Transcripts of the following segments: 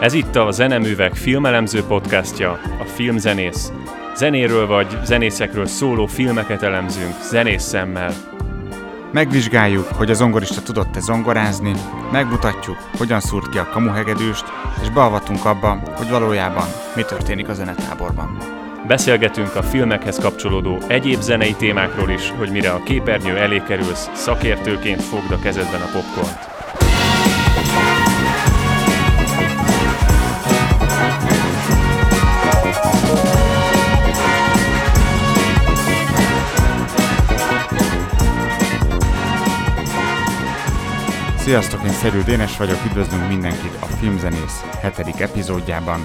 Ez itt a Zeneművek filmelemző podcastja, a Filmzenész. Zenéről vagy zenészekről szóló filmeket elemzünk zenész szemmel. Megvizsgáljuk, hogy a zongorista tudott-e zongorázni, megmutatjuk, hogyan szúrt ki a kamuhegedűst, és beavatunk abba, hogy valójában mi történik a zenetáborban. Beszélgetünk a filmekhez kapcsolódó egyéb zenei témákról is, hogy mire a képernyő elé kerülsz, szakértőként fogd a kezedben a popcornt. Sziasztok, én Szerű Dénes vagyok, üdvözlünk mindenkit a Filmzenész hetedik epizódjában.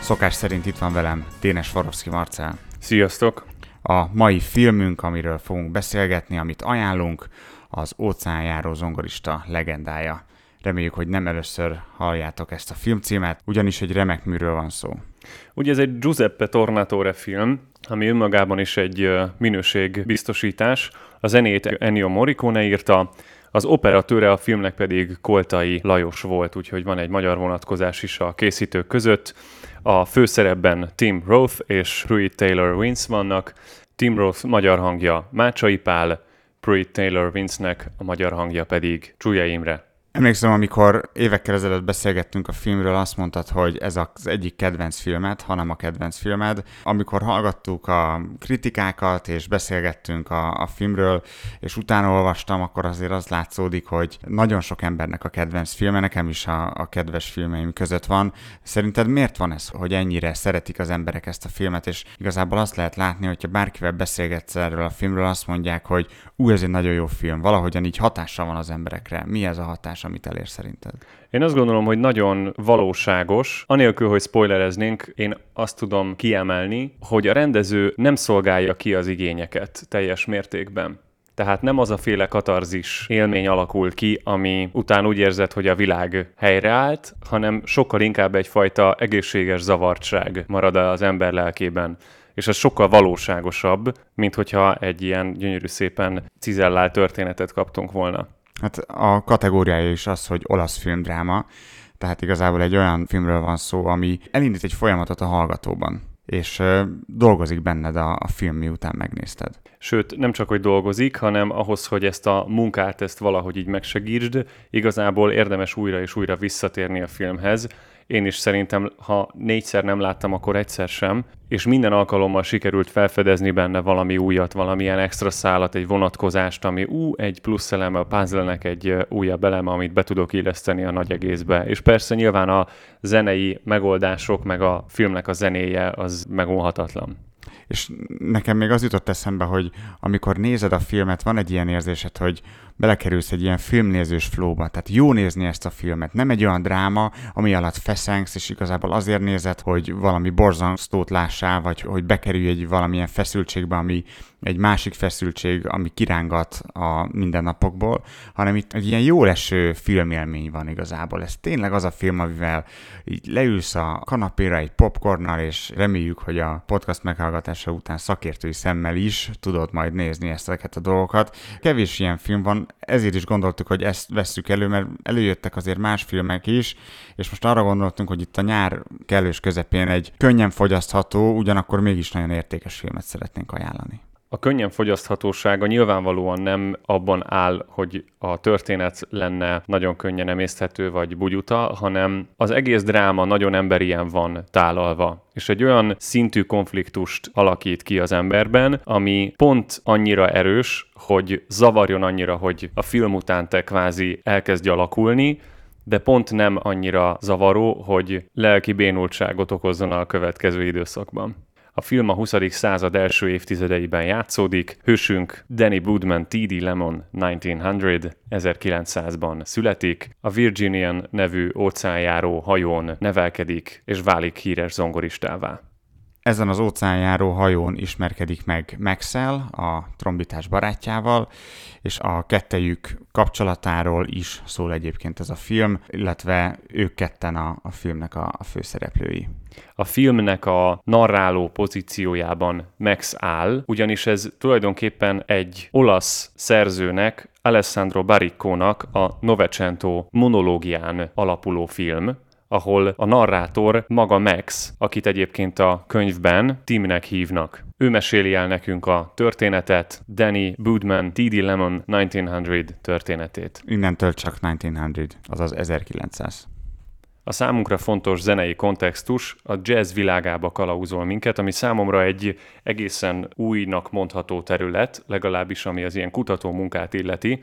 Szokás szerint itt van velem Dénes Farovszki Marcel. Sziasztok! A mai filmünk, amiről fogunk beszélgetni, amit ajánlunk, az óceánjáró zongorista legendája. Reméljük, hogy nem először halljátok ezt a filmcímet, ugyanis egy remek műről van szó. Ugye ez egy Giuseppe Tornatore film, ami önmagában is egy minőségbiztosítás. A zenét Ennio Morricone írta, az operatőre a filmnek pedig Koltai Lajos volt, úgyhogy van egy magyar vonatkozás is a készítők között. A főszerepben Tim Roth és Pruitt Taylor Vince vannak. Tim Roth magyar hangja Mácsai Pál, Pruitt Taylor Vince-nek a magyar hangja pedig Csúlya Imre. Emlékszem, amikor évekkel ezelőtt beszélgettünk a filmről, azt mondtad, hogy ez az egyik kedvenc filmed, hanem a kedvenc filmed. Amikor hallgattuk a kritikákat, és beszélgettünk a, a filmről, és utána olvastam, akkor azért az látszódik, hogy nagyon sok embernek a kedvenc filme, nekem is a, a kedves filmeim között van. Szerinted miért van ez, hogy ennyire szeretik az emberek ezt a filmet, és igazából azt lehet látni, hogyha bárkivel beszélgetsz erről a filmről, azt mondják, hogy ú, ez egy nagyon jó film, valahogyan így hatással van az emberekre. Mi ez a hatás? Amit elér szerinted? Én azt gondolom, hogy nagyon valóságos. Anélkül, hogy spoilereznénk, én azt tudom kiemelni, hogy a rendező nem szolgálja ki az igényeket teljes mértékben. Tehát nem az a féle katarzis élmény alakul ki, ami után úgy érzed, hogy a világ helyreállt, hanem sokkal inkább egyfajta egészséges zavartság marad az ember lelkében és ez sokkal valóságosabb, mint hogyha egy ilyen gyönyörű szépen cizellált történetet kaptunk volna. Hát a kategóriája is az, hogy olasz filmdráma, tehát igazából egy olyan filmről van szó, ami elindít egy folyamatot a hallgatóban, és dolgozik benned a, a film, miután megnézted. Sőt, nem csak, hogy dolgozik, hanem ahhoz, hogy ezt a munkát, ezt valahogy így megsegítsd, igazából érdemes újra és újra visszatérni a filmhez, én is szerintem, ha négyszer nem láttam, akkor egyszer sem, és minden alkalommal sikerült felfedezni benne valami újat, valamilyen extra szálat, egy vonatkozást, ami ú, egy plusz eleme a puzzle egy újabb eleme, amit be tudok illeszteni a nagy egészbe. És persze nyilván a zenei megoldások, meg a filmnek a zenéje az megóhatatlan. És nekem még az jutott eszembe, hogy amikor nézed a filmet, van egy ilyen érzésed, hogy belekerülsz egy ilyen filmnézős flóba. Tehát jó nézni ezt a filmet. Nem egy olyan dráma, ami alatt feszengsz, és igazából azért nézed, hogy valami borzasztót lássál, vagy hogy bekerülj egy valamilyen feszültségbe, ami egy másik feszültség, ami kirángat a mindennapokból, hanem itt egy ilyen jó leső filmélmény van igazából. Ez tényleg az a film, amivel így leülsz a kanapéra egy popcornnal, és reméljük, hogy a podcast meghallgatása után szakértői szemmel is tudod majd nézni ezeket a dolgokat. Kevés ilyen film van, ezért is gondoltuk, hogy ezt vesszük elő, mert előjöttek azért más filmek is, és most arra gondoltunk, hogy itt a nyár kellős közepén egy könnyen fogyasztható, ugyanakkor mégis nagyon értékes filmet szeretnénk ajánlani. A könnyen fogyaszthatósága nyilvánvalóan nem abban áll, hogy a történet lenne nagyon könnyen emészthető vagy bugyuta, hanem az egész dráma nagyon emberien van tálalva. És egy olyan szintű konfliktust alakít ki az emberben, ami pont annyira erős, hogy zavarjon annyira, hogy a film után te kvázi elkezdj alakulni, de pont nem annyira zavaró, hogy lelki bénultságot okozzon a következő időszakban. A film a 20. század első évtizedeiben játszódik. Hősünk Danny Woodman T.D. Lemon 1900 1900-ban születik. A Virginian nevű óceánjáró hajón nevelkedik és válik híres zongoristává. Ezen az óceánjáró hajón ismerkedik meg Maxell, a trombitás barátjával, és a kettejük kapcsolatáról is szól egyébként ez a film, illetve ők ketten a, a filmnek a, a főszereplői. A filmnek a narráló pozíciójában Max áll, ugyanis ez tulajdonképpen egy olasz szerzőnek, Alessandro Bariccónak a Novecento monológián alapuló film, ahol a narrátor maga Max, akit egyébként a könyvben Timnek hívnak. Ő meséli el nekünk a történetet, Danny Boodman, T.D. Lemon 1900 történetét. Innentől csak 1900, azaz 1900. A számunkra fontos zenei kontextus a jazz világába kalauzol minket, ami számomra egy egészen újnak mondható terület, legalábbis ami az ilyen kutató munkát illeti.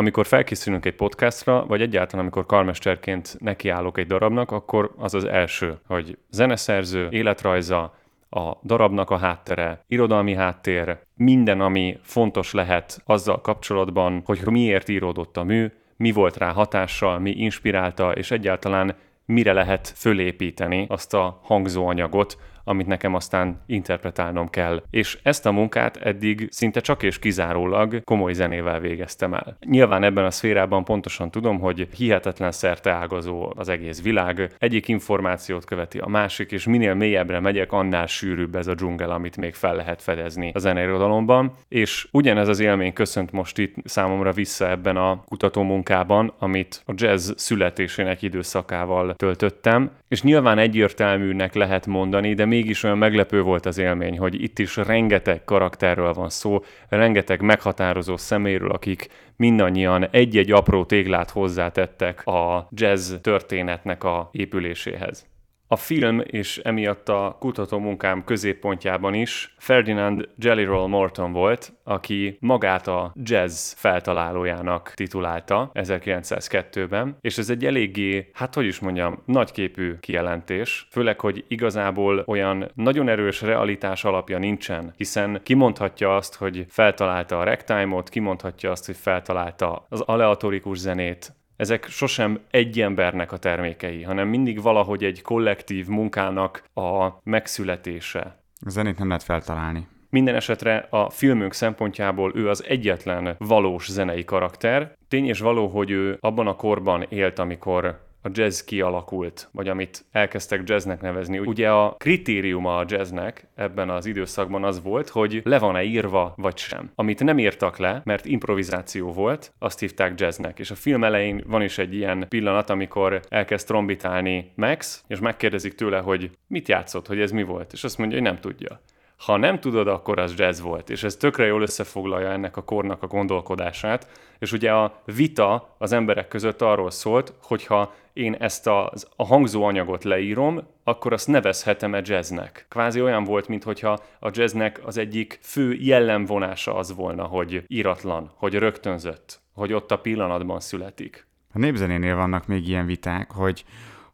Amikor felkészülünk egy podcastra, vagy egyáltalán amikor karmesterként nekiállok egy darabnak, akkor az az első, hogy zeneszerző, életrajza, a darabnak a háttere, irodalmi háttér, minden, ami fontos lehet azzal kapcsolatban, hogy miért íródott a mű, mi volt rá hatással, mi inspirálta, és egyáltalán mire lehet fölépíteni azt a hangzóanyagot, amit nekem aztán interpretálnom kell. És ezt a munkát eddig szinte csak és kizárólag komoly zenével végeztem el. Nyilván ebben a szférában pontosan tudom, hogy hihetetlen szerte ágazó az egész világ, egyik információt követi a másik, és minél mélyebbre megyek, annál sűrűbb ez a dzsungel, amit még fel lehet fedezni a zeneirodalomban. És ugyanez az élmény köszönt most itt számomra vissza ebben a kutató munkában, amit a jazz születésének időszakával töltöttem, és nyilván egyértelműnek lehet mondani, de mégis olyan meglepő volt az élmény, hogy itt is rengeteg karakterről van szó, rengeteg meghatározó szeméről, akik mindannyian egy-egy apró téglát hozzátettek a jazz történetnek a épüléséhez. A film és emiatt a kutatómunkám középpontjában is Ferdinand Jelly Roll Morton volt, aki magát a jazz feltalálójának titulálta 1902-ben, és ez egy eléggé, hát hogy is mondjam, nagyképű kijelentés, főleg, hogy igazából olyan nagyon erős realitás alapja nincsen, hiszen kimondhatja azt, hogy feltalálta a ragtime-ot, kimondhatja azt, hogy feltalálta az aleatorikus zenét, ezek sosem egy embernek a termékei, hanem mindig valahogy egy kollektív munkának a megszületése. A zenét nem lehet feltalálni. Minden esetre a filmünk szempontjából ő az egyetlen valós zenei karakter. Tény és való, hogy ő abban a korban élt, amikor a jazz kialakult, vagy amit elkezdtek jazznek nevezni. Ugye a kritériuma a jazznek ebben az időszakban az volt, hogy le van-e írva, vagy sem. Amit nem írtak le, mert improvizáció volt, azt hívták jazznek. És a film elején van is egy ilyen pillanat, amikor elkezd trombitálni Max, és megkérdezik tőle, hogy mit játszott, hogy ez mi volt, és azt mondja, hogy nem tudja. Ha nem tudod, akkor az jazz volt, és ez tökre jól összefoglalja ennek a kornak a gondolkodását, és ugye a vita az emberek között arról szólt, hogyha én ezt a, a hangzóanyagot leírom, akkor azt nevezhetem-e jazznek. Kvázi olyan volt, mintha a jazznek az egyik fő jellemvonása az volna, hogy íratlan, hogy rögtönzött, hogy ott a pillanatban születik. A népzenénél vannak még ilyen viták, hogy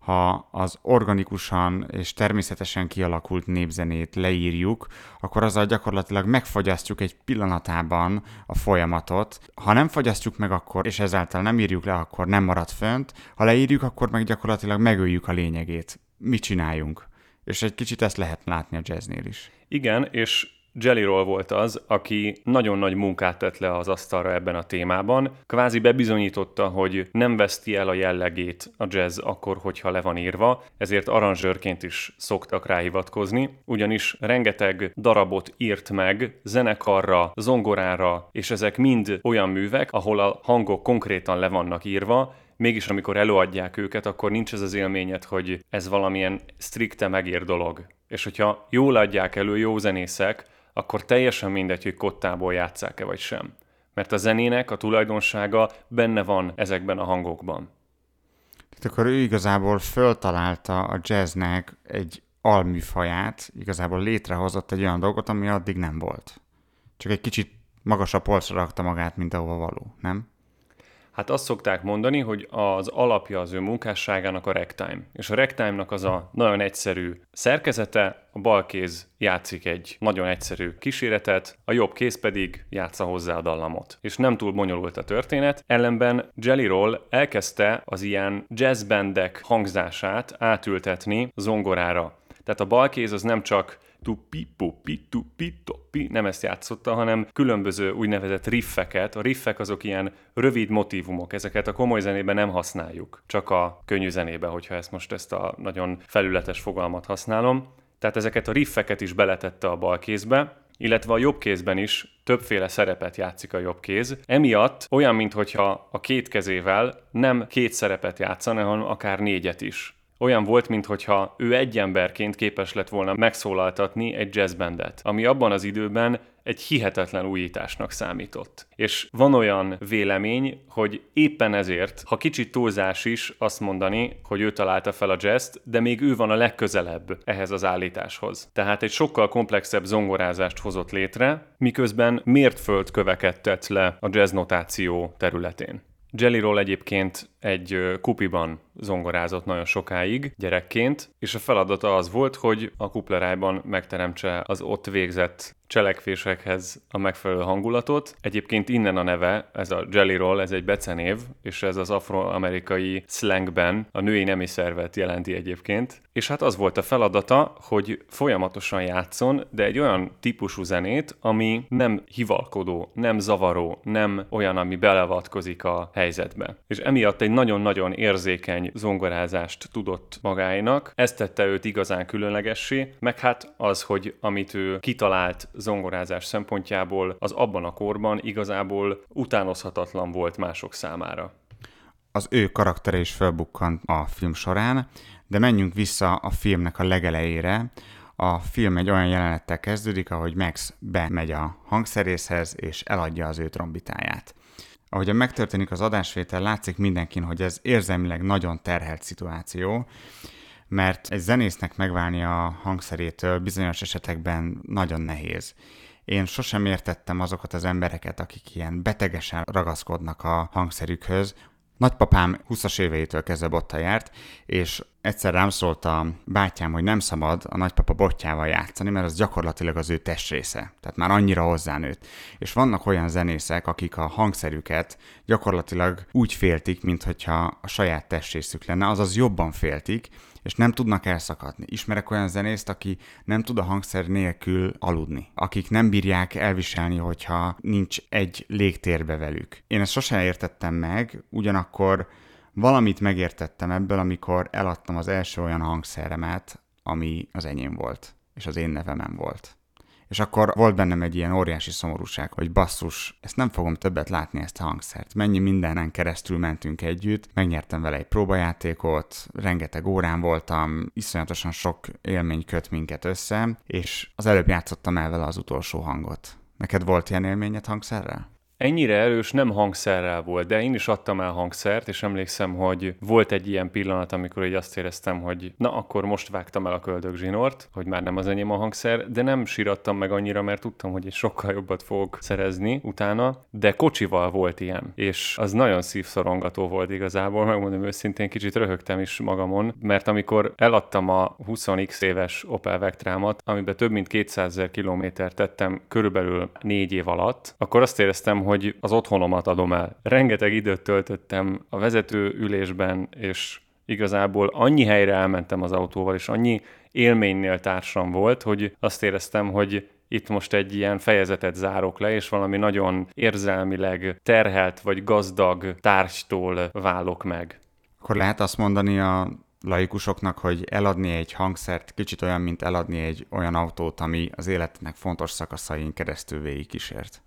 ha az organikusan és természetesen kialakult népzenét leírjuk, akkor azzal gyakorlatilag megfogyasztjuk egy pillanatában a folyamatot. Ha nem fogyasztjuk meg akkor, és ezáltal nem írjuk le, akkor nem marad fönt. Ha leírjuk, akkor meg gyakorlatilag megöljük a lényegét. Mit csináljunk? És egy kicsit ezt lehet látni a jazznél is. Igen, és Jelly Roll volt az, aki nagyon nagy munkát tett le az asztalra ebben a témában. Kvázi bebizonyította, hogy nem veszti el a jellegét a jazz akkor, hogyha le van írva, ezért aranzsőrként is szoktak rá hivatkozni, ugyanis rengeteg darabot írt meg zenekarra, zongorára, és ezek mind olyan művek, ahol a hangok konkrétan le vannak írva, mégis amikor előadják őket, akkor nincs ez az élményed, hogy ez valamilyen strikte megér dolog. És hogyha jól adják elő jó zenészek, akkor teljesen mindegy, hogy kottából játszák-e vagy sem. Mert a zenének a tulajdonsága benne van ezekben a hangokban. Tehát akkor ő igazából föltalálta a jazznek egy alműfaját, igazából létrehozott egy olyan dolgot, ami addig nem volt. Csak egy kicsit magasabb polcra rakta magát, mint ahova való, nem? Hát azt szokták mondani, hogy az alapja az ő munkásságának a ragtime. És a ragtime-nak az a nagyon egyszerű szerkezete, a bal kéz játszik egy nagyon egyszerű kíséretet, a jobb kéz pedig játsza hozzá a dallamot. És nem túl bonyolult a történet, ellenben Jelly Roll elkezdte az ilyen jazzbandek hangzását átültetni zongorára. Tehát a bal kéz az nem csak tupi, popi, tupi, topi, nem ezt játszotta, hanem különböző úgynevezett riffeket. A riffek azok ilyen rövid motivumok, ezeket a komoly zenében nem használjuk, csak a könnyű zenében, hogyha ezt most ezt a nagyon felületes fogalmat használom. Tehát ezeket a riffeket is beletette a bal kézbe, illetve a jobb kézben is többféle szerepet játszik a jobb kéz. Emiatt olyan, mintha a két kezével nem két szerepet játszana, hanem akár négyet is Olyan volt, mintha ő egy emberként képes lett volna megszólaltatni egy jazzbandet, ami abban az időben egy hihetetlen újításnak számított. És van olyan vélemény, hogy éppen ezért, ha kicsit túlzás is azt mondani, hogy ő találta fel a jazzt, de még ő van a legközelebb ehhez az állításhoz. Tehát egy sokkal komplexebb zongorázást hozott létre, miközben mért földköveket tett le a jazz notáció területén. Jelly Roll egyébként egy kupiban zongorázott nagyon sokáig gyerekként, és a feladata az volt, hogy a kuplerájban megteremtse az ott végzett cselekvésekhez a megfelelő hangulatot. Egyébként innen a neve, ez a Jelly Roll, ez egy becenév, és ez az afroamerikai slangben a női nemi szervet jelenti egyébként. És hát az volt a feladata, hogy folyamatosan játszon, de egy olyan típusú zenét, ami nem hivalkodó, nem zavaró, nem olyan, ami belevatkozik a helyzetbe. És emiatt egy nagyon-nagyon érzékeny zongorázást tudott magáinak. Ez tette őt igazán különlegessé, meg hát az, hogy amit ő kitalált zongorázás szempontjából, az abban a korban igazából utánozhatatlan volt mások számára. Az ő karaktere is felbukkant a film során, de menjünk vissza a filmnek a legelejére. A film egy olyan jelenettel kezdődik, ahogy Max bemegy a hangszerészhez, és eladja az ő trombitáját. Ahogyan megtörténik az adásvétel, látszik mindenkin, hogy ez érzelmileg nagyon terhelt szituáció, mert egy zenésznek megválni a hangszerétől bizonyos esetekben nagyon nehéz. Én sosem értettem azokat az embereket, akik ilyen betegesen ragaszkodnak a hangszerükhöz, Nagypapám 20-as éveitől kezdve botta járt, és egyszer rám szólt a bátyám, hogy nem szabad a nagypapa botjával játszani, mert az gyakorlatilag az ő testrésze. Tehát már annyira hozzánőtt. És vannak olyan zenészek, akik a hangszerüket gyakorlatilag úgy féltik, mintha a saját testrészük lenne, azaz jobban féltik, és nem tudnak elszakadni. Ismerek olyan zenészt, aki nem tud a hangszer nélkül aludni, akik nem bírják elviselni, hogyha nincs egy légtérbe velük. Én ezt sosem értettem meg, ugyanakkor valamit megértettem ebből, amikor eladtam az első olyan hangszeremet, ami az enyém volt, és az én nevemen volt. És akkor volt bennem egy ilyen óriási szomorúság, hogy basszus, ezt nem fogom többet látni ezt a hangszert. Mennyi mindenen keresztül mentünk együtt, megnyertem vele egy próbajátékot, rengeteg órán voltam, iszonyatosan sok élmény köt minket össze, és az előbb játszottam el vele az utolsó hangot. Neked volt ilyen élményed hangszerrel? Ennyire erős nem hangszerrel volt, de én is adtam el hangszert, és emlékszem, hogy volt egy ilyen pillanat, amikor így azt éreztem, hogy na akkor most vágtam el a köldögzsinort, hogy már nem az enyém a hangszer, de nem sírattam meg annyira, mert tudtam, hogy egy sokkal jobbat fogok szerezni utána, de kocsival volt ilyen, és az nagyon szívszorongató volt igazából, megmondom őszintén, kicsit röhögtem is magamon, mert amikor eladtam a 20x éves Opel Vectrámat, amiben több mint 200 ezer kilométert tettem körülbelül négy év alatt, akkor azt éreztem, hogy az otthonomat adom el. Rengeteg időt töltöttem a vezető ülésben, és igazából annyi helyre elmentem az autóval, és annyi élménynél társam volt, hogy azt éreztem, hogy itt most egy ilyen fejezetet zárok le, és valami nagyon érzelmileg terhelt vagy gazdag társtól válok meg. Akkor lehet azt mondani a laikusoknak, hogy eladni egy hangszert kicsit olyan, mint eladni egy olyan autót, ami az életnek fontos szakaszain keresztül végig kísért.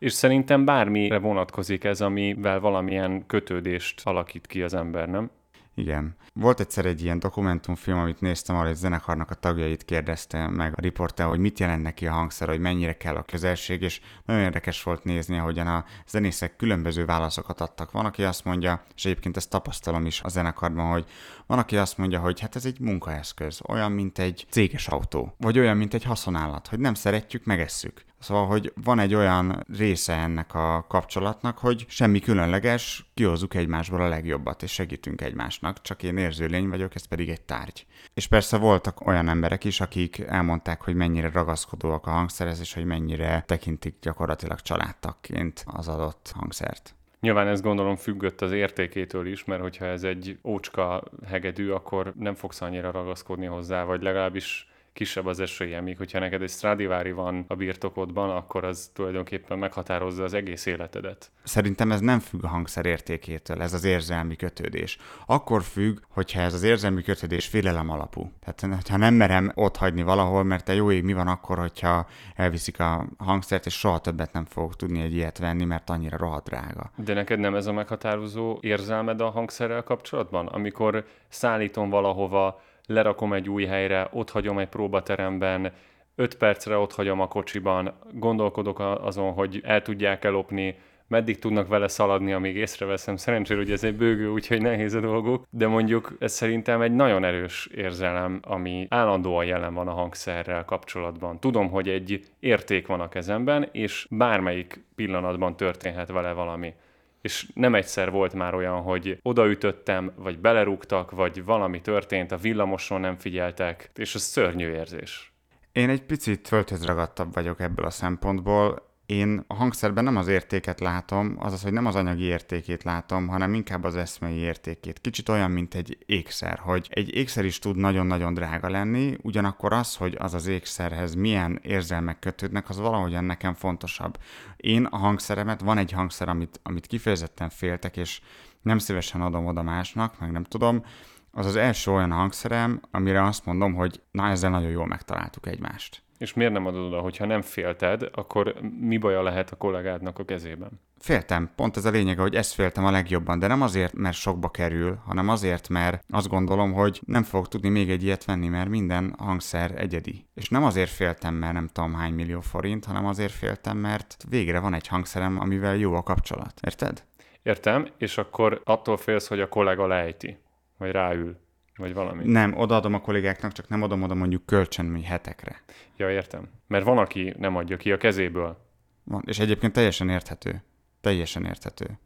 És szerintem bármire vonatkozik ez, amivel valamilyen kötődést alakít ki az ember, nem? Igen. Volt egyszer egy ilyen dokumentumfilm, amit néztem, ahol egy zenekarnak a tagjait kérdezte meg a riporter, hogy mit jelent neki a hangszer, hogy mennyire kell a közelség, és nagyon érdekes volt nézni, ahogyan a zenészek különböző válaszokat adtak. Van, aki azt mondja, és egyébként ezt tapasztalom is a zenekarban, hogy van, aki azt mondja, hogy hát ez egy munkaeszköz, olyan, mint egy céges autó, vagy olyan, mint egy haszonállat, hogy nem szeretjük, megesszük. Szóval, hogy van egy olyan része ennek a kapcsolatnak, hogy semmi különleges, kihozzuk egymásból a legjobbat, és segítünk egymásnak, csak én érző lény vagyok, ez pedig egy tárgy. És persze voltak olyan emberek is, akik elmondták, hogy mennyire ragaszkodóak a hangszerhez, és hogy mennyire tekintik gyakorlatilag családtakként az adott hangszert. Nyilván ez gondolom függött az értékétől is, mert hogyha ez egy ócska hegedű, akkor nem fogsz annyira ragaszkodni hozzá, vagy legalábbis kisebb az esélye, míg hogyha neked egy Stradivari van a birtokodban, akkor az tulajdonképpen meghatározza az egész életedet. Szerintem ez nem függ a hangszer értékétől, ez az érzelmi kötődés. Akkor függ, hogyha ez az érzelmi kötődés félelem alapú. Tehát ha nem merem ott hagyni valahol, mert te jó ég, mi van akkor, hogyha elviszik a hangszert, és soha többet nem fogok tudni egy ilyet venni, mert annyira rohadt drága. De neked nem ez a meghatározó érzelmed a hangszerrel kapcsolatban? Amikor szállítom valahova, lerakom egy új helyre, ott hagyom egy próbateremben, öt percre ott hagyom a kocsiban, gondolkodok azon, hogy el tudják elopni, meddig tudnak vele szaladni, amíg észreveszem. Szerencsére, hogy ez egy bőgő, úgyhogy nehéz a dolgok, de mondjuk ez szerintem egy nagyon erős érzelem, ami állandóan jelen van a hangszerrel kapcsolatban. Tudom, hogy egy érték van a kezemben, és bármelyik pillanatban történhet vele valami és nem egyszer volt már olyan, hogy odaütöttem, vagy belerúgtak, vagy valami történt, a villamoson nem figyeltek, és ez szörnyű érzés. Én egy picit földhöz ragadtabb vagyok ebből a szempontból. Én a hangszerben nem az értéket látom, azaz, hogy nem az anyagi értékét látom, hanem inkább az eszmei értékét. Kicsit olyan, mint egy ékszer, hogy egy ékszer is tud nagyon-nagyon drága lenni, ugyanakkor az, hogy az az ékszerhez milyen érzelmek kötődnek, az valahogyan nekem fontosabb. Én a hangszeremet, van egy hangszer, amit, amit kifejezetten féltek, és nem szívesen adom oda másnak, meg nem tudom, az az első olyan hangszerem, amire azt mondom, hogy na ezzel nagyon jól megtaláltuk egymást. És miért nem adod oda, hogyha nem félted, akkor mi baja lehet a kollégádnak a kezében? Féltem, pont ez a lényege, hogy ezt féltem a legjobban, de nem azért, mert sokba kerül, hanem azért, mert azt gondolom, hogy nem fogok tudni még egy ilyet venni, mert minden hangszer egyedi. És nem azért féltem, mert nem tudom hány millió forint, hanem azért féltem, mert végre van egy hangszerem, amivel jó a kapcsolat. Érted? Értem, és akkor attól félsz, hogy a kollega lejti, vagy ráül. Vagy valami. Nem, odaadom a kollégáknak, csak nem adom oda mondjuk kölcsön, hogy hetekre. Ja, értem. Mert van, aki nem adja ki a kezéből. Van, és egyébként teljesen érthető. Teljesen érthető.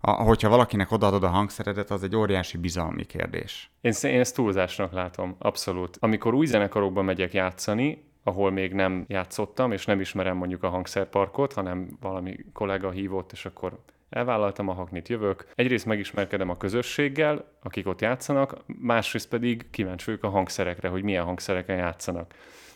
A, hogyha valakinek odaadod a hangszeredet, az egy óriási bizalmi kérdés. Én, én ezt túlzásnak látom, abszolút. Amikor új zenekarokba megyek játszani, ahol még nem játszottam, és nem ismerem mondjuk a hangszerparkot, hanem valami kollega hívott, és akkor elvállaltam a haknit, jövök. Egyrészt megismerkedem a közösséggel, akik ott játszanak, másrészt pedig kíváncsi vagyok a hangszerekre, hogy milyen hangszereken játszanak.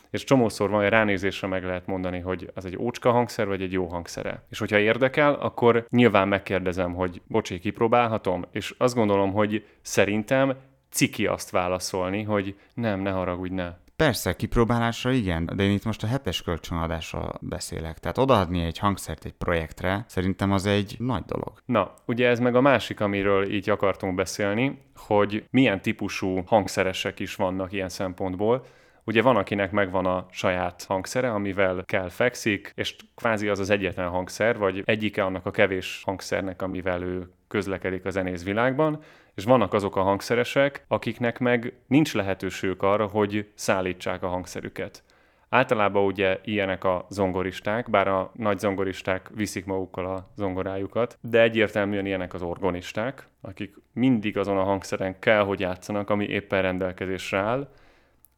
És csomószor van, hogy ránézésre meg lehet mondani, hogy az egy ócska hangszer, vagy egy jó hangszere. És hogyha érdekel, akkor nyilván megkérdezem, hogy bocsé, kipróbálhatom? És azt gondolom, hogy szerintem ciki azt válaszolni, hogy nem, ne haragudj, ne. Persze, kipróbálásra igen, de én itt most a hetes kölcsönadásról beszélek. Tehát odaadni egy hangszert egy projektre, szerintem az egy nagy dolog. Na, ugye ez meg a másik, amiről így akartunk beszélni, hogy milyen típusú hangszeresek is vannak ilyen szempontból. Ugye van, akinek megvan a saját hangszere, amivel kell fekszik, és kvázi az az egyetlen hangszer, vagy egyike annak a kevés hangszernek, amivel ő közlekedik a zenész világban, és vannak azok a hangszeresek, akiknek meg nincs lehetőségük arra, hogy szállítsák a hangszerüket. Általában ugye ilyenek a zongoristák, bár a nagy zongoristák viszik magukkal a zongorájukat, de egyértelműen ilyenek az orgonisták, akik mindig azon a hangszeren kell, hogy játszanak, ami éppen rendelkezésre áll.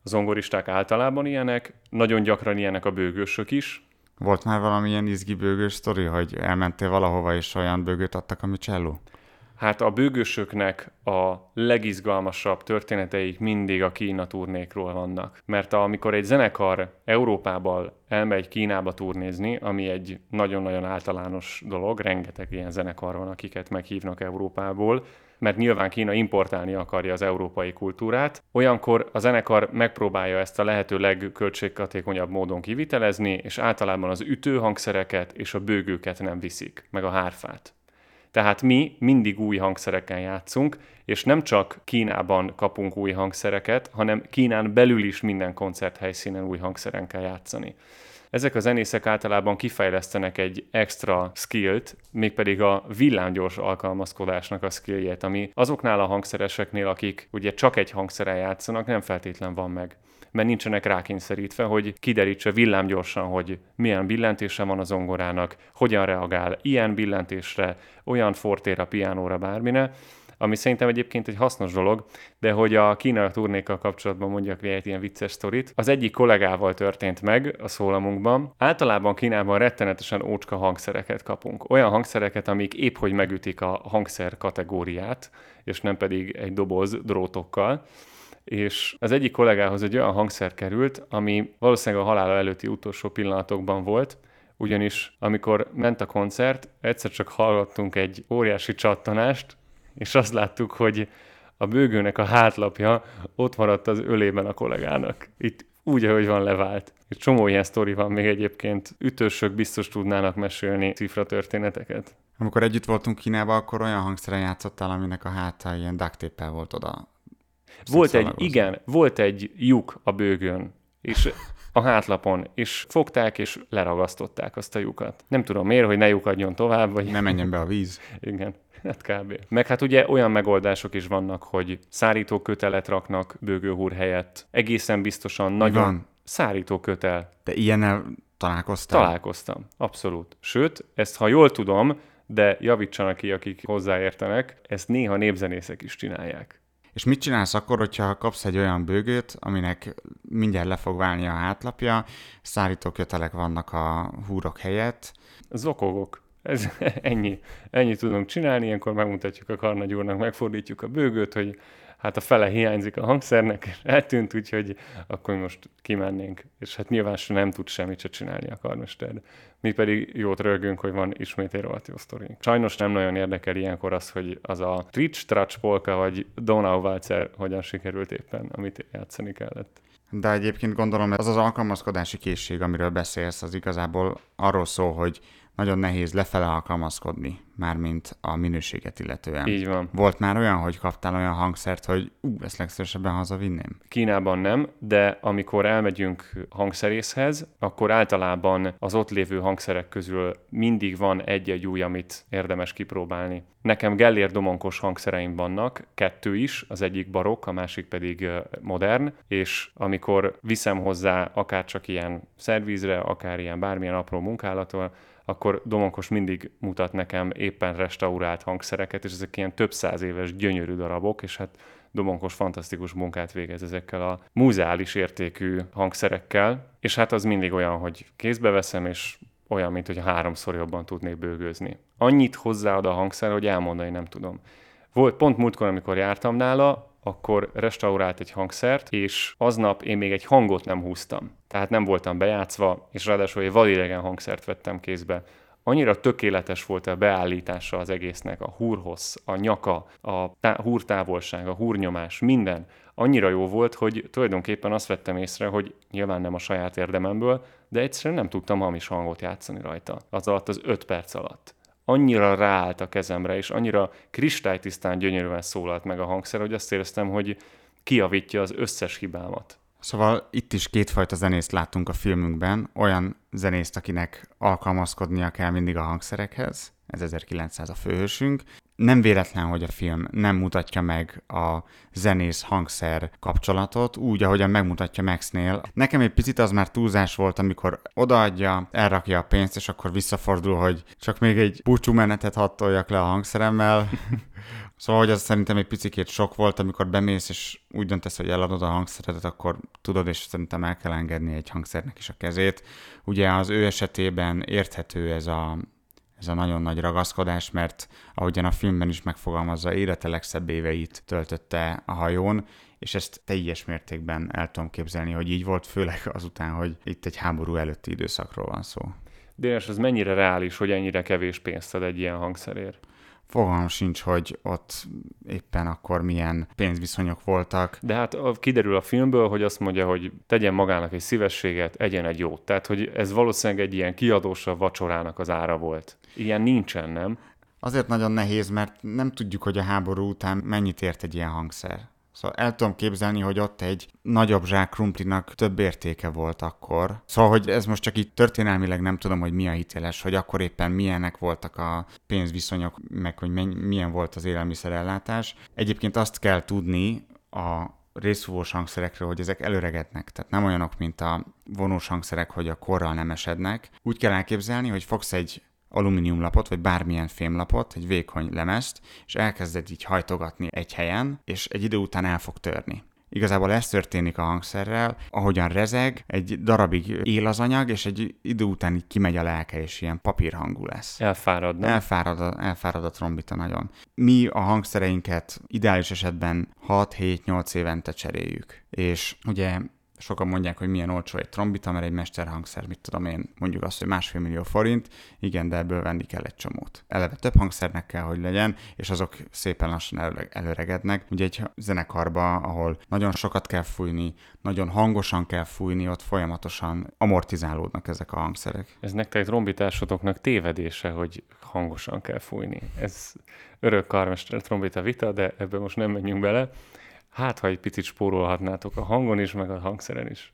A zongoristák általában ilyenek, nagyon gyakran ilyenek a bőgősök is. Volt már valamilyen izgi bőgős sztori, hogy elmentél valahova és olyan bőgőt adtak, ami cselló? Hát a bőgősöknek a legizgalmasabb történeteik mindig a Kína turnékról vannak. Mert amikor egy zenekar Európából elmegy Kínába turnézni, ami egy nagyon-nagyon általános dolog, rengeteg ilyen zenekar van, akiket meghívnak Európából, mert nyilván Kína importálni akarja az európai kultúrát, olyankor a zenekar megpróbálja ezt a lehető legköltséghatékonyabb módon kivitelezni, és általában az ütőhangszereket és a bőgőket nem viszik, meg a hárfát. Tehát mi mindig új hangszereken játszunk, és nem csak Kínában kapunk új hangszereket, hanem Kínán belül is minden koncerthelyszínen új hangszeren kell játszani. Ezek a zenészek általában kifejlesztenek egy extra skillt, mégpedig a villámgyors alkalmazkodásnak a skilljét, ami azoknál a hangszereseknél, akik ugye csak egy hangszeren játszanak, nem feltétlen van meg mert nincsenek rákényszerítve, hogy kiderítse villámgyorsan, hogy milyen billentése van a zongorának, hogyan reagál ilyen billentésre, olyan fortéra, piánóra, bármine, ami szerintem egyébként egy hasznos dolog, de hogy a kínai turnékkal kapcsolatban mondjak még egy ilyen vicces sztorit. Az egyik kollégával történt meg a szólamunkban. Általában Kínában rettenetesen ócska hangszereket kapunk. Olyan hangszereket, amik épp hogy megütik a hangszer kategóriát, és nem pedig egy doboz drótokkal és az egyik kollégához egy olyan hangszer került, ami valószínűleg a halála előtti utolsó pillanatokban volt, ugyanis amikor ment a koncert, egyszer csak hallottunk egy óriási csattanást, és azt láttuk, hogy a bőgőnek a hátlapja ott maradt az ölében a kollégának. Itt úgy, ahogy van levált. Egy csomó ilyen sztori van még egyébként. Ütősök biztos tudnának mesélni cifra történeteket. Amikor együtt voltunk Kínában, akkor olyan hangszeren játszottál, aminek a háta ilyen duct volt oda. Volt egy, igen, volt egy lyuk a bőgőn, és a hátlapon, és fogták és leragasztották azt a lyukat. Nem tudom miért, hogy ne lyukadjon tovább, vagy... Ne menjen be a víz. igen. Hát kb. Meg hát ugye olyan megoldások is vannak, hogy szárító kötelet raknak bőgőhúr helyett. Egészen biztosan nagyon... Van? Szárító kötel. De ilyennel találkoztál? Találkoztam, abszolút. Sőt, ezt ha jól tudom, de javítsanak ki, akik hozzáértenek, ezt néha népzenészek is csinálják. És mit csinálsz akkor, hogyha kapsz egy olyan bőgőt, aminek mindjárt le fog válni a hátlapja, szárító kötelek vannak a húrok helyett? Zokogok. Ez ennyi. Ennyi tudunk csinálni, ilyenkor megmutatjuk a karnagy úrnak, megfordítjuk a bőgőt, hogy hát a fele hiányzik a hangszernek, eltűnt, úgyhogy akkor most kimennénk. És hát nyilván sem nem tud semmit se csinálni a karmester. Mi pedig jót rögünk, hogy van ismét egy rohadt jó sztorink. Sajnos nem nagyon érdekel ilyenkor az, hogy az a Twitch, Trach Polka vagy Donau Walzer hogyan sikerült éppen, amit játszani kellett. De egyébként gondolom, az az alkalmazkodási készség, amiről beszélsz, az igazából arról szól, hogy nagyon nehéz lefele alkalmazkodni, mármint a minőséget illetően. Így van. Volt már olyan, hogy kaptál olyan hangszert, hogy ú, ezt legszívesebben hazavinném? Kínában nem, de amikor elmegyünk hangszerészhez, akkor általában az ott lévő hangszerek közül mindig van egy-egy új, amit érdemes kipróbálni. Nekem Gellér domonkos hangszereim vannak, kettő is, az egyik barokk, a másik pedig modern, és amikor viszem hozzá akár csak ilyen szervízre, akár ilyen bármilyen apró munkálattal, akkor Domonkos mindig mutat nekem éppen restaurált hangszereket, és ezek ilyen több száz éves gyönyörű darabok, és hát Domonkos fantasztikus munkát végez ezekkel a múzeális értékű hangszerekkel, és hát az mindig olyan, hogy kézbe veszem, és olyan, mint hogy háromszor jobban tudnék bőgőzni. Annyit hozzáad a hangszer, hogy elmondani nem tudom. Volt pont múltkor, amikor jártam nála, akkor restaurált egy hangszert, és aznap én még egy hangot nem húztam. Tehát nem voltam bejátszva, és ráadásul egy vadidegen hangszert vettem kézbe. Annyira tökéletes volt a beállítása az egésznek, a húrhossz, a nyaka, a tá- húrtávolság, a húrnyomás, minden. Annyira jó volt, hogy tulajdonképpen azt vettem észre, hogy nyilván nem a saját érdememből, de egyszerűen nem tudtam hamis hangot játszani rajta. Az alatt az öt perc alatt annyira ráállt a kezemre, és annyira kristálytisztán gyönyörűen szólalt meg a hangszer, hogy azt éreztem, hogy kiavítja az összes hibámat. Szóval itt is kétfajta zenészt láttunk a filmünkben, olyan zenészt, akinek alkalmazkodnia kell mindig a hangszerekhez, ez 1900 a főhősünk, nem véletlen, hogy a film nem mutatja meg a zenész-hangszer kapcsolatot, úgy, ahogyan megmutatja Maxnél. Nekem egy picit az már túlzás volt, amikor odaadja, elrakja a pénzt, és akkor visszafordul, hogy csak még egy búcsú menetet hattoljak le a hangszeremmel. Szóval, hogy az szerintem egy picit sok volt, amikor bemész, és úgy döntesz, hogy eladod a hangszeretet, akkor tudod, és szerintem el kell engedni egy hangszernek is a kezét. Ugye az ő esetében érthető ez a ez a nagyon nagy ragaszkodás, mert ahogyan a filmben is megfogalmazza, élete legszebb éveit töltötte a hajón, és ezt teljes mértékben el tudom képzelni, hogy így volt, főleg azután, hogy itt egy háború előtti időszakról van szó. Dénes, az mennyire reális, hogy ennyire kevés pénzt ad egy ilyen hangszerért? Fogalmam sincs, hogy ott éppen akkor milyen pénzviszonyok voltak. De hát kiderül a filmből, hogy azt mondja, hogy tegyen magának egy szívességet, egyen egy jót. Tehát, hogy ez valószínűleg egy ilyen kiadósabb vacsorának az ára volt. Ilyen nincsen, nem? Azért nagyon nehéz, mert nem tudjuk, hogy a háború után mennyit ért egy ilyen hangszer. Szóval el tudom képzelni, hogy ott egy nagyobb zsák krumplinak több értéke volt akkor. Szóval, hogy ez most csak így történelmileg nem tudom, hogy mi a hiteles, hogy akkor éppen milyenek voltak a pénzviszonyok, meg hogy milyen volt az élelmiszerellátás. Egyébként azt kell tudni a részfúvós hangszerekről, hogy ezek előregednek, tehát nem olyanok, mint a vonós hangszerek, hogy a korral nem esednek. Úgy kell elképzelni, hogy fogsz egy alumíniumlapot, vagy bármilyen fémlapot, egy vékony lemezt, és elkezded így hajtogatni egy helyen, és egy idő után el fog törni. Igazából ez történik a hangszerrel, ahogyan rezeg, egy darabig él az anyag, és egy idő után így kimegy a lelke, és ilyen papírhangú lesz. Elfárad, nem? Elfárad a, elfárad a trombita nagyon. Mi a hangszereinket ideális esetben 6-7-8 évente cseréljük. És ugye sokan mondják, hogy milyen olcsó egy trombita, mert egy mesterhangszer, mit tudom én, mondjuk azt, hogy másfél millió forint, igen, de ebből venni kell egy csomót. Eleve több hangszernek kell, hogy legyen, és azok szépen lassan előregednek. Ugye egy zenekarba, ahol nagyon sokat kell fújni, nagyon hangosan kell fújni, ott folyamatosan amortizálódnak ezek a hangszerek. Ez nektek trombitásotoknak tévedése, hogy hangosan kell fújni. Ez örök karmester trombita vita, de ebbe most nem menjünk bele. Hát, ha egy picit spórolhatnátok a hangon is, meg a hangszeren is.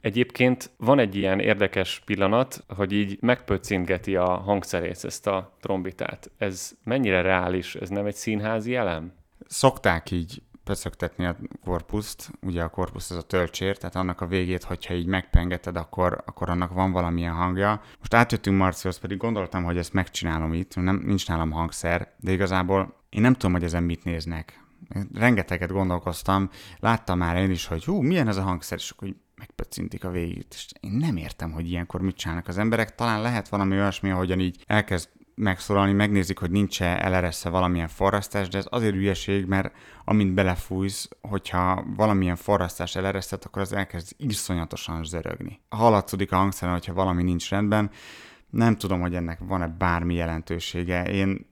Egyébként van egy ilyen érdekes pillanat, hogy így megpöccintgeti a hangszerész ezt a trombitát. Ez mennyire reális? Ez nem egy színházi elem? Szokták így pöcögtetni a korpuszt, ugye a korpusz az a töltsér, tehát annak a végét, hogyha így megpengeted, akkor, akkor annak van valamilyen hangja. Most átjöttünk Marcihoz, pedig gondoltam, hogy ezt megcsinálom itt, nem, nincs nálam hangszer, de igazából én nem tudom, hogy ezen mit néznek rengeteget gondolkoztam, láttam már én is, hogy hú, milyen ez a hangszer, és akkor megpöccintik a végét, és én nem értem, hogy ilyenkor mit csinálnak az emberek. Talán lehet valami olyasmi, ahogyan így elkezd megszólalni, megnézik, hogy nincs-e eleresze valamilyen forrasztás, de ez azért ügyeség, mert amint belefújsz, hogyha valamilyen forrasztás eleresztett, akkor az elkezd iszonyatosan zörögni. Hallatszódik a hangszeren, hogyha valami nincs rendben. Nem tudom, hogy ennek van-e bármi jelentősége. Én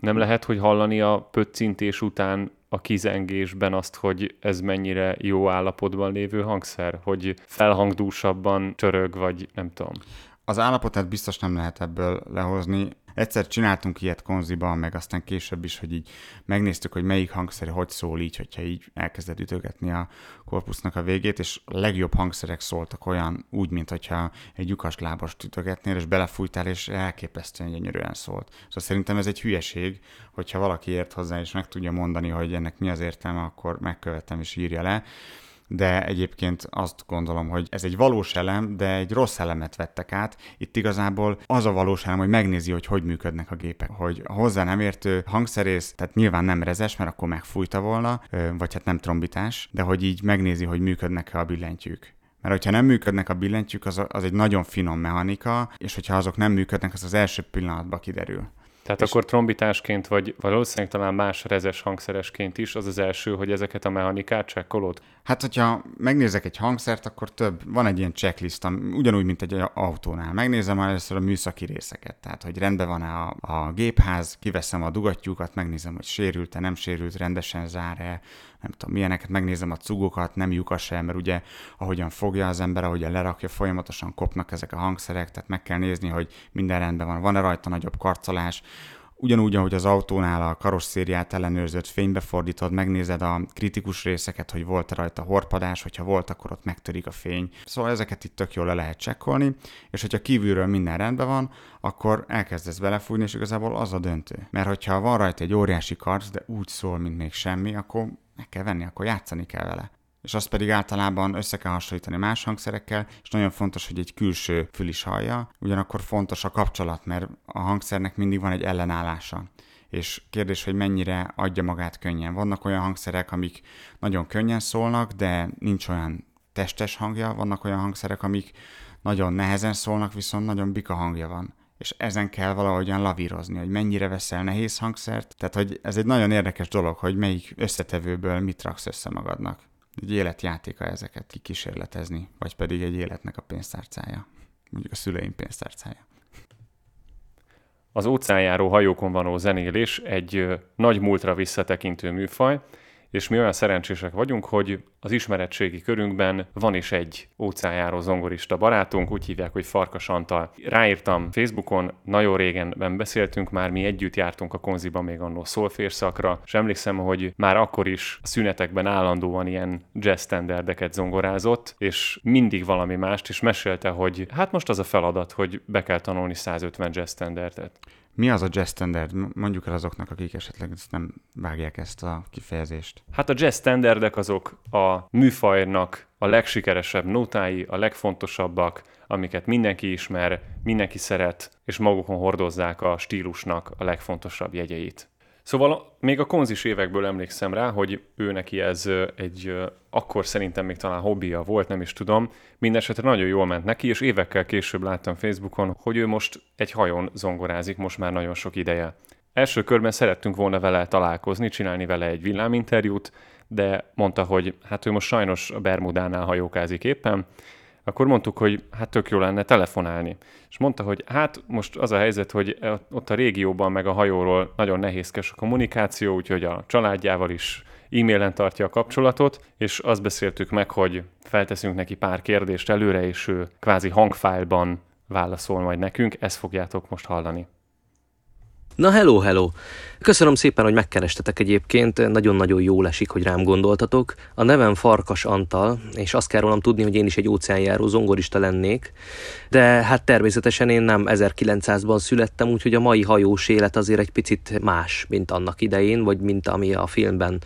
nem lehet, hogy hallani a pöccintés után a kizengésben azt, hogy ez mennyire jó állapotban lévő hangszer, hogy felhangdúsabban csörög, vagy nem tudom. Az állapotát biztos nem lehet ebből lehozni. Egyszer csináltunk ilyet konziban, meg aztán később is, hogy így megnéztük, hogy melyik hangszer hogy szól így, hogyha így elkezded ütögetni a korpusznak a végét, és a legjobb hangszerek szóltak olyan úgy, mint hogyha egy lyukas lábast ütögetnél, és belefújtál, és elképesztően gyönyörűen szólt. Szóval szerintem ez egy hülyeség, hogyha valaki ért hozzá, és meg tudja mondani, hogy ennek mi az értelme, akkor megkövetem és írja le de egyébként azt gondolom, hogy ez egy valós elem, de egy rossz elemet vettek át. Itt igazából az a valós elem, hogy megnézi, hogy hogy működnek a gépek, hogy hozzá nem értő hangszerész, tehát nyilván nem rezes, mert akkor megfújta volna, vagy hát nem trombitás, de hogy így megnézi, hogy működnek-e a billentyűk. Mert hogyha nem működnek a billentyűk, az, az egy nagyon finom mechanika, és hogyha azok nem működnek, az az első pillanatban kiderül. Tehát és akkor trombitásként, vagy valószínűleg talán más rezes hangszeresként is az az első, hogy ezeket a mechanikát csekkolod? Hát, hogyha megnézek egy hangszert, akkor több, van egy ilyen checklist, ugyanúgy, mint egy autónál. Megnézem először a műszaki részeket, tehát, hogy rendben van-e a, a gépház, kiveszem a dugattyúkat, megnézem, hogy sérült-e, nem sérült, rendesen zár-e, nem tudom, milyeneket, megnézem a cugokat, nem lyukas -e, mert ugye ahogyan fogja az ember, ahogyan lerakja, folyamatosan kopnak ezek a hangszerek, tehát meg kell nézni, hogy minden rendben van, van-e rajta nagyobb karcolás, Ugyanúgy, ahogy az autónál a karosszériát ellenőrzött fénybe fordítod, megnézed a kritikus részeket, hogy volt-e rajta horpadás, hogyha volt, akkor ott megtörik a fény. Szóval ezeket itt tök jól le lehet csekkolni, és hogyha kívülről minden rendben van, akkor elkezdesz belefújni, és igazából az a döntő. Mert hogyha van rajta egy óriási karc, de úgy szól, mint még semmi, akkor meg kell venni, akkor játszani kell vele. És azt pedig általában össze kell hasonlítani más hangszerekkel, és nagyon fontos, hogy egy külső fül is hallja, ugyanakkor fontos a kapcsolat, mert a hangszernek mindig van egy ellenállása. És kérdés, hogy mennyire adja magát könnyen. Vannak olyan hangszerek, amik nagyon könnyen szólnak, de nincs olyan testes hangja, vannak olyan hangszerek, amik nagyon nehezen szólnak, viszont nagyon bika hangja van és ezen kell valahogyan lavírozni, hogy mennyire veszel nehéz hangszert. Tehát, hogy ez egy nagyon érdekes dolog, hogy melyik összetevőből mit raksz össze magadnak egy életjátéka ezeket kikísérletezni, vagy pedig egy életnek a pénztárcája, mondjuk a szüleim pénztárcája. Az óceánjáró hajókon való zenélés egy nagy múltra visszatekintő műfaj, és mi olyan szerencsések vagyunk, hogy az ismeretségi körünkben van is egy óceánjáró zongorista barátunk, úgy hívják, hogy Farkas Antal. Ráírtam Facebookon, nagyon régenben beszéltünk már, mi együtt jártunk a konziban még annó szolférszakra, és emlékszem, hogy már akkor is a szünetekben állandóan ilyen jazz standardeket zongorázott, és mindig valami mást, és mesélte, hogy hát most az a feladat, hogy be kell tanulni 150 jazz standardet. Mi az a jazz standard? Mondjuk el azoknak, akik esetleg nem vágják ezt a kifejezést. Hát a jazz standardek azok a műfajnak a legsikeresebb nótái, a legfontosabbak, amiket mindenki ismer, mindenki szeret, és magukon hordozzák a stílusnak a legfontosabb jegyeit. Szóval még a konzis évekből emlékszem rá, hogy ő neki ez egy akkor szerintem még talán hobbija volt, nem is tudom. Mindenesetre nagyon jól ment neki, és évekkel később láttam Facebookon, hogy ő most egy hajón zongorázik, most már nagyon sok ideje. Első körben szerettünk volna vele találkozni, csinálni vele egy villáminterjút, de mondta, hogy hát ő most sajnos a Bermudánál hajókázik éppen, akkor mondtuk, hogy hát tök jó lenne telefonálni. És mondta, hogy hát most az a helyzet, hogy ott a régióban meg a hajóról nagyon nehézkes a kommunikáció, úgyhogy a családjával is e-mailen tartja a kapcsolatot, és azt beszéltük meg, hogy felteszünk neki pár kérdést előre, és ő kvázi hangfájlban válaszol majd nekünk, ezt fogjátok most hallani. Na hello, hello! Köszönöm szépen, hogy megkerestetek egyébként, nagyon-nagyon jól esik, hogy rám gondoltatok. A nevem Farkas Antal, és azt kell rólam tudni, hogy én is egy óceánjáró zongorista lennék, de hát természetesen én nem 1900-ban születtem, úgyhogy a mai hajós élet azért egy picit más, mint annak idején, vagy mint ami a filmben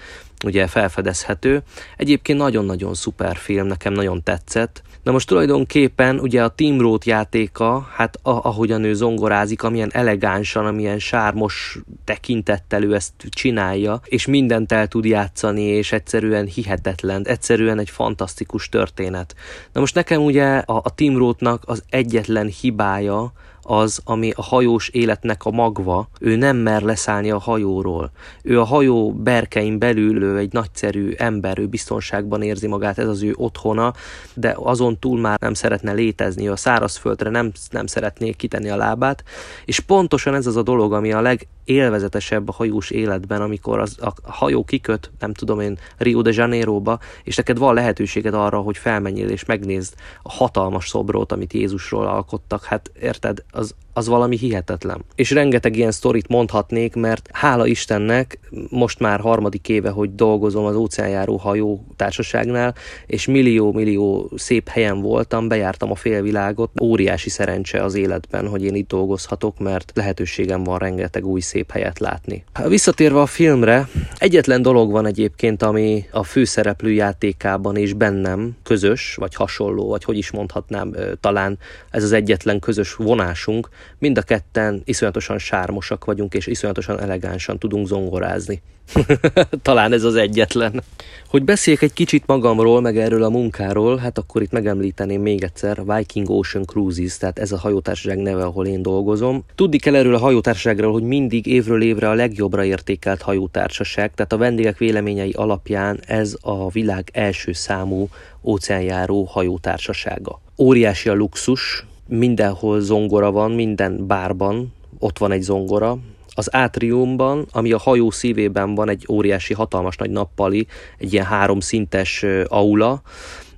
ugye felfedezhető. Egyébként nagyon-nagyon szuper film, nekem nagyon tetszett. Na most tulajdonképpen ugye a Team Road játéka, hát ahogyan ő zongorázik, amilyen elegánsan, amilyen sármos tekintettel ő ezt csinálja, és mindent el tud játszani, és egyszerűen hihetetlen, egyszerűen egy fantasztikus történet. Na most nekem ugye a, a Team Road-nak az egyetlen hibája, az, ami a hajós életnek a magva, ő nem mer leszállni a hajóról. Ő a hajó berkein belül ő egy nagyszerű ember, ő biztonságban érzi magát, ez az ő otthona, de azon túl már nem szeretne létezni, a szárazföldre nem, nem szeretné kitenni a lábát, és pontosan ez az a dolog, ami a leg élvezetesebb a hajós életben, amikor az, a hajó kiköt, nem tudom én, Rio de Janeiroba, és neked van lehetőséged arra, hogy felmenjél és megnézd a hatalmas szobrot, amit Jézusról alkottak. Hát érted, az, az valami hihetetlen. És rengeteg ilyen sztorit mondhatnék, mert hála Istennek most már harmadik éve, hogy dolgozom az óceánjáró hajó társaságnál, és millió-millió szép helyen voltam, bejártam a félvilágot. Óriási szerencse az életben, hogy én itt dolgozhatok, mert lehetőségem van rengeteg új szép helyet látni. Visszatérve a filmre, egyetlen dolog van egyébként, ami a főszereplő játékában és bennem közös, vagy hasonló, vagy hogy is mondhatnám, talán ez az egyetlen közös vonásunk, mind a ketten iszonyatosan sármosak vagyunk, és iszonyatosan elegánsan tudunk zongorázni. Talán ez az egyetlen. Hogy beszéljek egy kicsit magamról, meg erről a munkáról, hát akkor itt megemlíteném még egyszer Viking Ocean Cruises, tehát ez a hajótársaság neve, ahol én dolgozom. Tudni kell erről a hajótársaságról, hogy mindig évről évre a legjobbra értékelt hajótársaság, tehát a vendégek véleményei alapján ez a világ első számú óceánjáró hajótársasága. Óriási a luxus, mindenhol zongora van, minden bárban ott van egy zongora, az átriumban, ami a hajó szívében van egy óriási, hatalmas nagy nappali, egy ilyen háromszintes aula,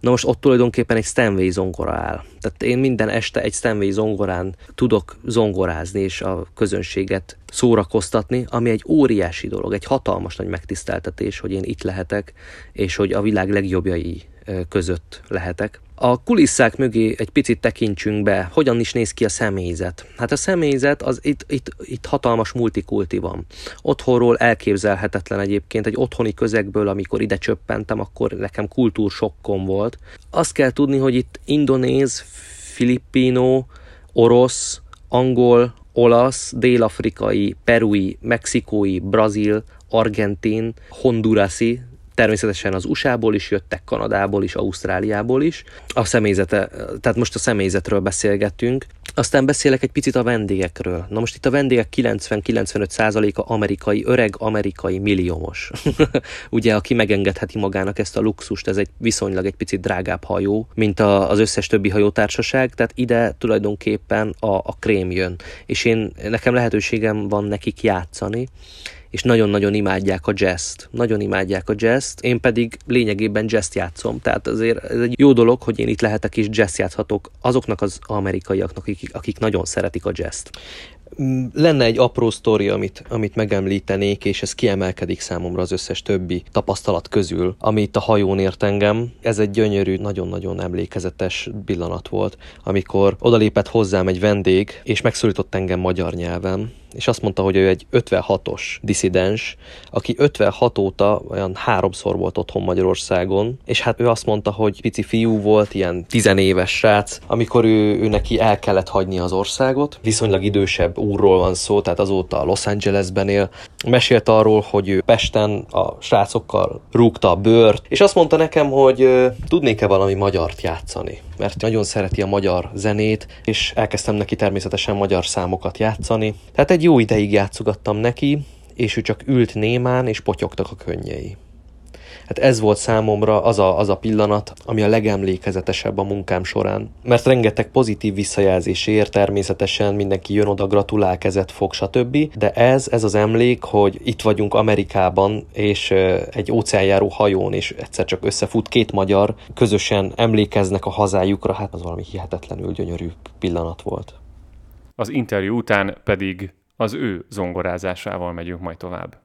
Na most ott tulajdonképpen egy Stanway zongora áll. Tehát én minden este egy Stanway zongorán tudok zongorázni és a közönséget szórakoztatni, ami egy óriási dolog, egy hatalmas nagy megtiszteltetés, hogy én itt lehetek, és hogy a világ legjobbjai között lehetek. A kulisszák mögé egy picit tekintsünk be, hogyan is néz ki a személyzet. Hát a személyzet, az itt, itt, itt hatalmas multikulti van. Otthonról elképzelhetetlen egyébként, egy otthoni közegből, amikor ide csöppentem, akkor nekem kultúrsokkom volt. Azt kell tudni, hogy itt indonéz, filippino, orosz, angol, olasz, dél-afrikai, perui, mexikói, brazil, argentin, hondurasi, Természetesen az USA-ból is jöttek, Kanadából is, Ausztráliából is. A személyzete, tehát most a személyzetről beszélgettünk. Aztán beszélek egy picit a vendégekről. Na most itt a vendégek 90-95%-a amerikai, öreg amerikai milliómos. Ugye, aki megengedheti magának ezt a luxust, ez egy viszonylag egy picit drágább hajó, mint a, az összes többi hajótársaság, tehát ide tulajdonképpen a, a krém jön. És én, nekem lehetőségem van nekik játszani, és nagyon-nagyon imádják a jazzt. Nagyon imádják a jazzt, én pedig lényegében jazzt játszom, tehát azért ez egy jó dolog, hogy én itt lehetek és jazz játszhatok azoknak az amerikaiaknak, akik, akik nagyon szeretik a jazzt. Mm, lenne egy apró sztori, amit, amit megemlítenék, és ez kiemelkedik számomra az összes többi tapasztalat közül, ami itt a hajón ért engem. Ez egy gyönyörű, nagyon-nagyon emlékezetes pillanat volt, amikor odalépett hozzám egy vendég, és megszólított engem magyar nyelven, és azt mondta, hogy ő egy 56-os diszidens, aki 56 óta olyan háromszor volt otthon Magyarországon, és hát ő azt mondta, hogy pici fiú volt, ilyen tizenéves srác, amikor ő, ő neki el kellett hagyni az országot. Viszonylag idősebb úrról van szó, tehát azóta Los Angelesben él. Mesélt arról, hogy ő Pesten a srácokkal rúgta a bőrt, és azt mondta nekem, hogy tudnék-e valami magyart játszani, mert nagyon szereti a magyar zenét, és elkezdtem neki természetesen magyar számokat játszani. Tehát egy jó ideig játszogattam neki, és ő csak ült némán, és potyogtak a könnyei. Hát ez volt számomra az a, az a pillanat, ami a legemlékezetesebb a munkám során. Mert rengeteg pozitív visszajelzés ér, természetesen mindenki jön oda, gratulál, kezet fog, stb. De ez, ez az emlék, hogy itt vagyunk Amerikában, és egy óceánjáró hajón, és egyszer csak összefut két magyar, közösen emlékeznek a hazájukra, hát az valami hihetetlenül gyönyörű pillanat volt. Az interjú után pedig az ő zongorázásával megyünk majd tovább.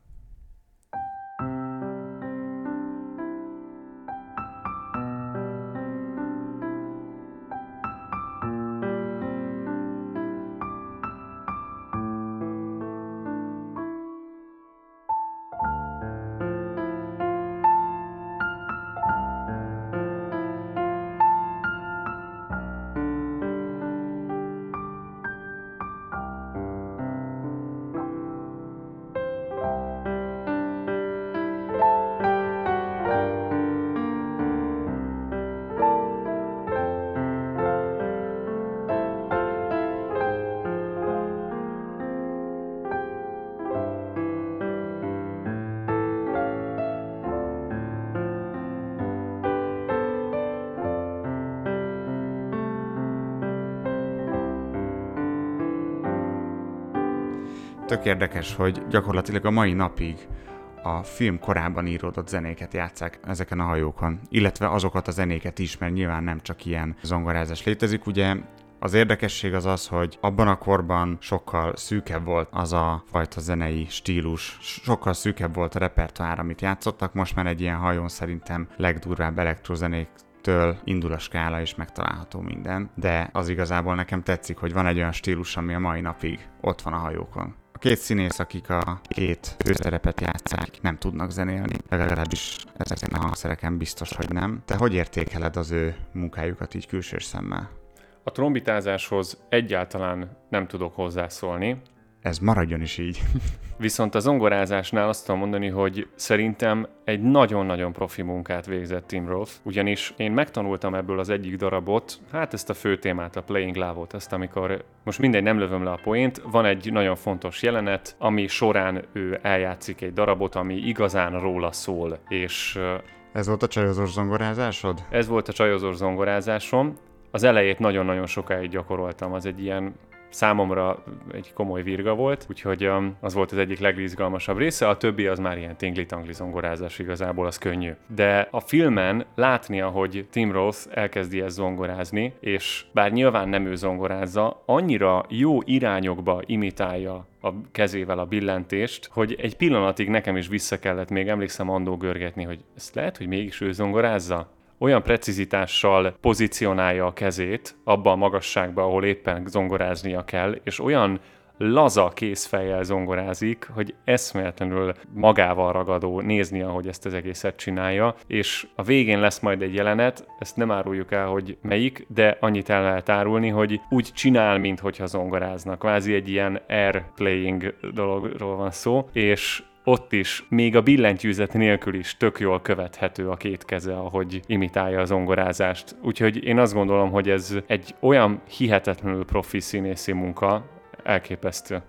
Tök érdekes, hogy gyakorlatilag a mai napig a film korában íródott zenéket játszák ezeken a hajókon, illetve azokat a zenéket is, mert nyilván nem csak ilyen zongorázás létezik. Ugye az érdekesség az az, hogy abban a korban sokkal szűkebb volt az a fajta zenei stílus, sokkal szűkebb volt a repertoár, amit játszottak, most már egy ilyen hajón szerintem legdurvább elektrozenék től indul a skála és megtalálható minden, de az igazából nekem tetszik, hogy van egy olyan stílus, ami a mai napig ott van a hajókon két színész, akik a két főszerepet játszák, nem tudnak zenélni, legalábbis ezeken a hangszereken biztos, hogy nem. Te hogy értékeled az ő munkájukat így külső szemmel? A trombitázáshoz egyáltalán nem tudok hozzászólni, ez maradjon is így. Viszont a zongorázásnál azt tudom mondani, hogy szerintem egy nagyon-nagyon profi munkát végzett Tim Roth, ugyanis én megtanultam ebből az egyik darabot, hát ezt a fő témát, a Playing Love-ot, ezt amikor, most mindegy, nem lövöm le a poént, van egy nagyon fontos jelenet, ami során ő eljátszik egy darabot, ami igazán róla szól, és ez volt a csajozós zongorázásod? Ez volt a csajozós zongorázásom. Az elejét nagyon-nagyon sokáig gyakoroltam, az egy ilyen számomra egy komoly virga volt, úgyhogy um, az volt az egyik legizgalmasabb része, a többi az már ilyen tingli-tangli zongorázás igazából, az könnyű. De a filmen látnia, hogy Tim Roth elkezdi ezt zongorázni, és bár nyilván nem ő zongorázza, annyira jó irányokba imitálja a kezével a billentést, hogy egy pillanatig nekem is vissza kellett még emlékszem andó görgetni, hogy ezt lehet, hogy mégis ő zongorázza? Olyan precizitással pozícionálja a kezét abba a magasságba, ahol éppen zongoráznia kell, és olyan laza készfejjel zongorázik, hogy eszméletlenül magával ragadó nézni, ahogy ezt az egészet csinálja, és a végén lesz majd egy jelenet, ezt nem áruljuk el, hogy melyik, de annyit el lehet árulni, hogy úgy csinál, mintha zongoráznak. Kvázi egy ilyen airplaying dologról van szó, és ott is, még a billentyűzet nélkül is tök jól követhető a két keze, ahogy imitálja az ongorázást. Úgyhogy én azt gondolom, hogy ez egy olyan hihetetlenül profi színészi munka, elképesztő.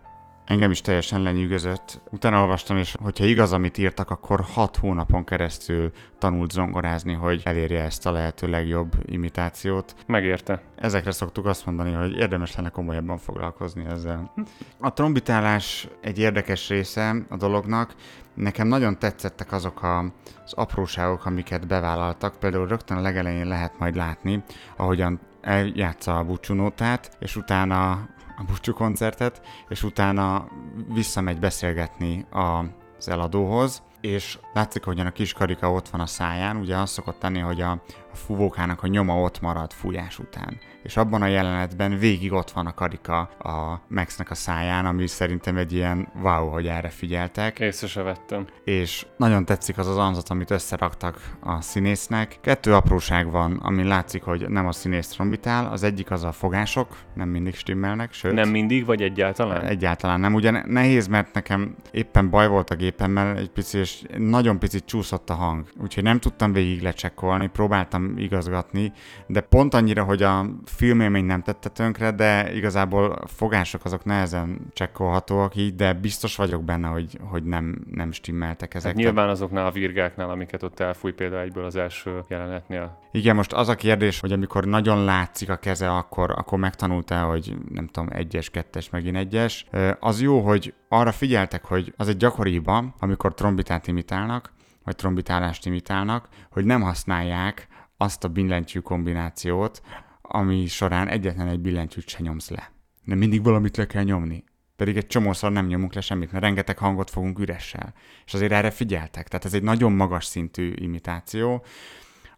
Engem is teljesen lenyűgözött. Utána olvastam, és hogyha igaz, amit írtak, akkor hat hónapon keresztül tanult zongorázni, hogy elérje ezt a lehető legjobb imitációt. Megérte. Ezekre szoktuk azt mondani, hogy érdemes lenne komolyabban foglalkozni ezzel. A trombitálás egy érdekes része a dolognak. Nekem nagyon tetszettek azok a, az apróságok, amiket bevállaltak. Például rögtön a legelején lehet majd látni, ahogyan eljátsza a búcsúnótát, és utána a búcsú koncertet, és utána visszamegy beszélgetni az eladóhoz, és látszik, hogy a kis karika ott van a száján, ugye az szokott tenni, hogy a, a fúvókának a nyoma ott marad fújás után. És abban a jelenetben végig ott van a karika a Maxnek a száján, ami szerintem egy ilyen wow, hogy erre figyeltek. Észre se vettem. És nagyon tetszik az az anzat, amit összeraktak a színésznek. Kettő apróság van, ami látszik, hogy nem a színész trombitál. Az egyik az a fogások, nem mindig stimmelnek, sőt... Nem mindig, vagy egyáltalán? Egyáltalán nem. Ugye nehéz, mert nekem éppen baj volt a gépemmel egy pici, és nagyon picit csúszott a hang. Úgyhogy nem tudtam végig lecsekkolni, próbáltam igazgatni, de pont annyira, hogy a filmélmény nem tette tönkre, de igazából fogások azok nehezen csekkolhatóak így, de biztos vagyok benne, hogy, hogy nem, nem stimmeltek ezek. Hát nyilván azoknál a virgáknál, amiket ott elfúj például egyből az első jelenetnél. Igen, most az a kérdés, hogy amikor nagyon látszik a keze, akkor, akkor megtanulta, hogy nem tudom, egyes, kettes, megint egyes. Az jó, hogy arra figyeltek, hogy az egy gyakori hiba, amikor trombitát imitálnak, vagy trombitálást imitálnak, hogy nem használják azt a billentyű kombinációt, ami során egyetlen egy billentyűt se nyomsz le. De mindig valamit le kell nyomni. Pedig egy csomószor nem nyomunk le semmit, mert rengeteg hangot fogunk üressel. És azért erre figyeltek. Tehát ez egy nagyon magas szintű imitáció.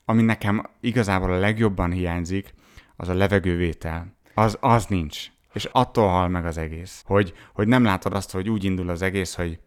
Ami nekem igazából a legjobban hiányzik, az a levegővétel. Az, az nincs. És attól hal meg az egész. Hogy, hogy nem látod azt, hogy úgy indul az egész, hogy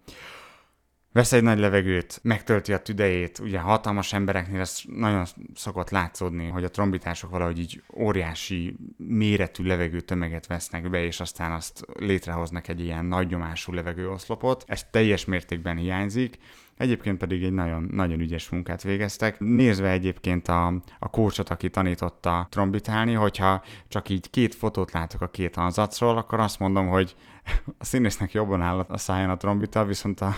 vesz egy nagy levegőt, megtölti a tüdejét, ugye hatalmas embereknél ez nagyon szokott látszódni, hogy a trombitások valahogy így óriási méretű levegőtömeget vesznek be, és aztán azt létrehoznak egy ilyen nagy nyomású levegőoszlopot. Ez teljes mértékben hiányzik, Egyébként pedig egy nagyon, nagyon ügyes munkát végeztek. Nézve egyébként a, a kócsot, aki tanította trombitálni, hogyha csak így két fotót látok a két hanzacról, akkor azt mondom, hogy a színésznek jobban áll a száján a trombita, viszont a,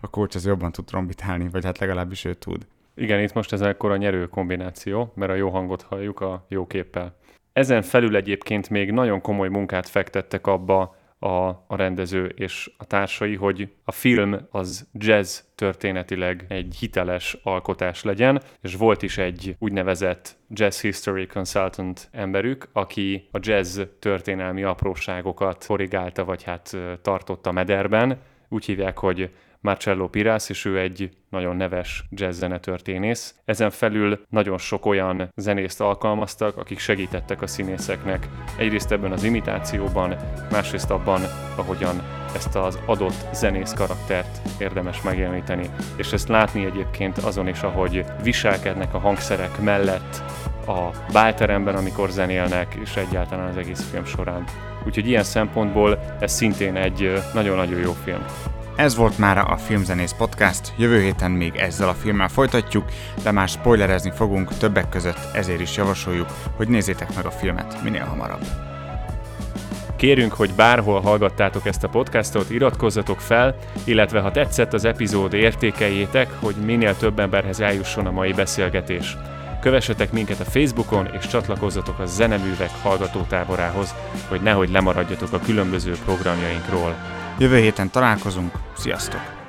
a kócs az jobban tud trombitálni, vagy hát legalábbis ő tud. Igen, itt most ez akkor a nyerő kombináció, mert a jó hangot halljuk a jó képpel. Ezen felül egyébként még nagyon komoly munkát fektettek abba, a, a rendező és a társai, hogy a film az jazz történetileg egy hiteles alkotás legyen, és volt is egy úgynevezett Jazz History Consultant emberük, aki a jazz történelmi apróságokat korrigálta, vagy hát tartotta mederben. Úgy hívják, hogy Marcello Pirász, és ő egy nagyon neves jazz történész. Ezen felül nagyon sok olyan zenészt alkalmaztak, akik segítettek a színészeknek. Egyrészt ebben az imitációban, másrészt abban, ahogyan ezt az adott zenész karaktert érdemes megjeleníteni. És ezt látni egyébként azon is, ahogy viselkednek a hangszerek mellett a bálteremben, amikor zenélnek, és egyáltalán az egész film során. Úgyhogy ilyen szempontból ez szintén egy nagyon-nagyon jó film. Ez volt már a Filmzenész Podcast, jövő héten még ezzel a filmmel folytatjuk, de már spoilerezni fogunk többek között, ezért is javasoljuk, hogy nézzétek meg a filmet minél hamarabb. Kérünk, hogy bárhol hallgattátok ezt a podcastot, iratkozzatok fel, illetve ha tetszett az epizód, értékeljétek, hogy minél több emberhez eljusson a mai beszélgetés. Kövessetek minket a Facebookon, és csatlakozzatok a Zeneművek hallgatótáborához, hogy nehogy lemaradjatok a különböző programjainkról. Jövő héten találkozunk, sziasztok!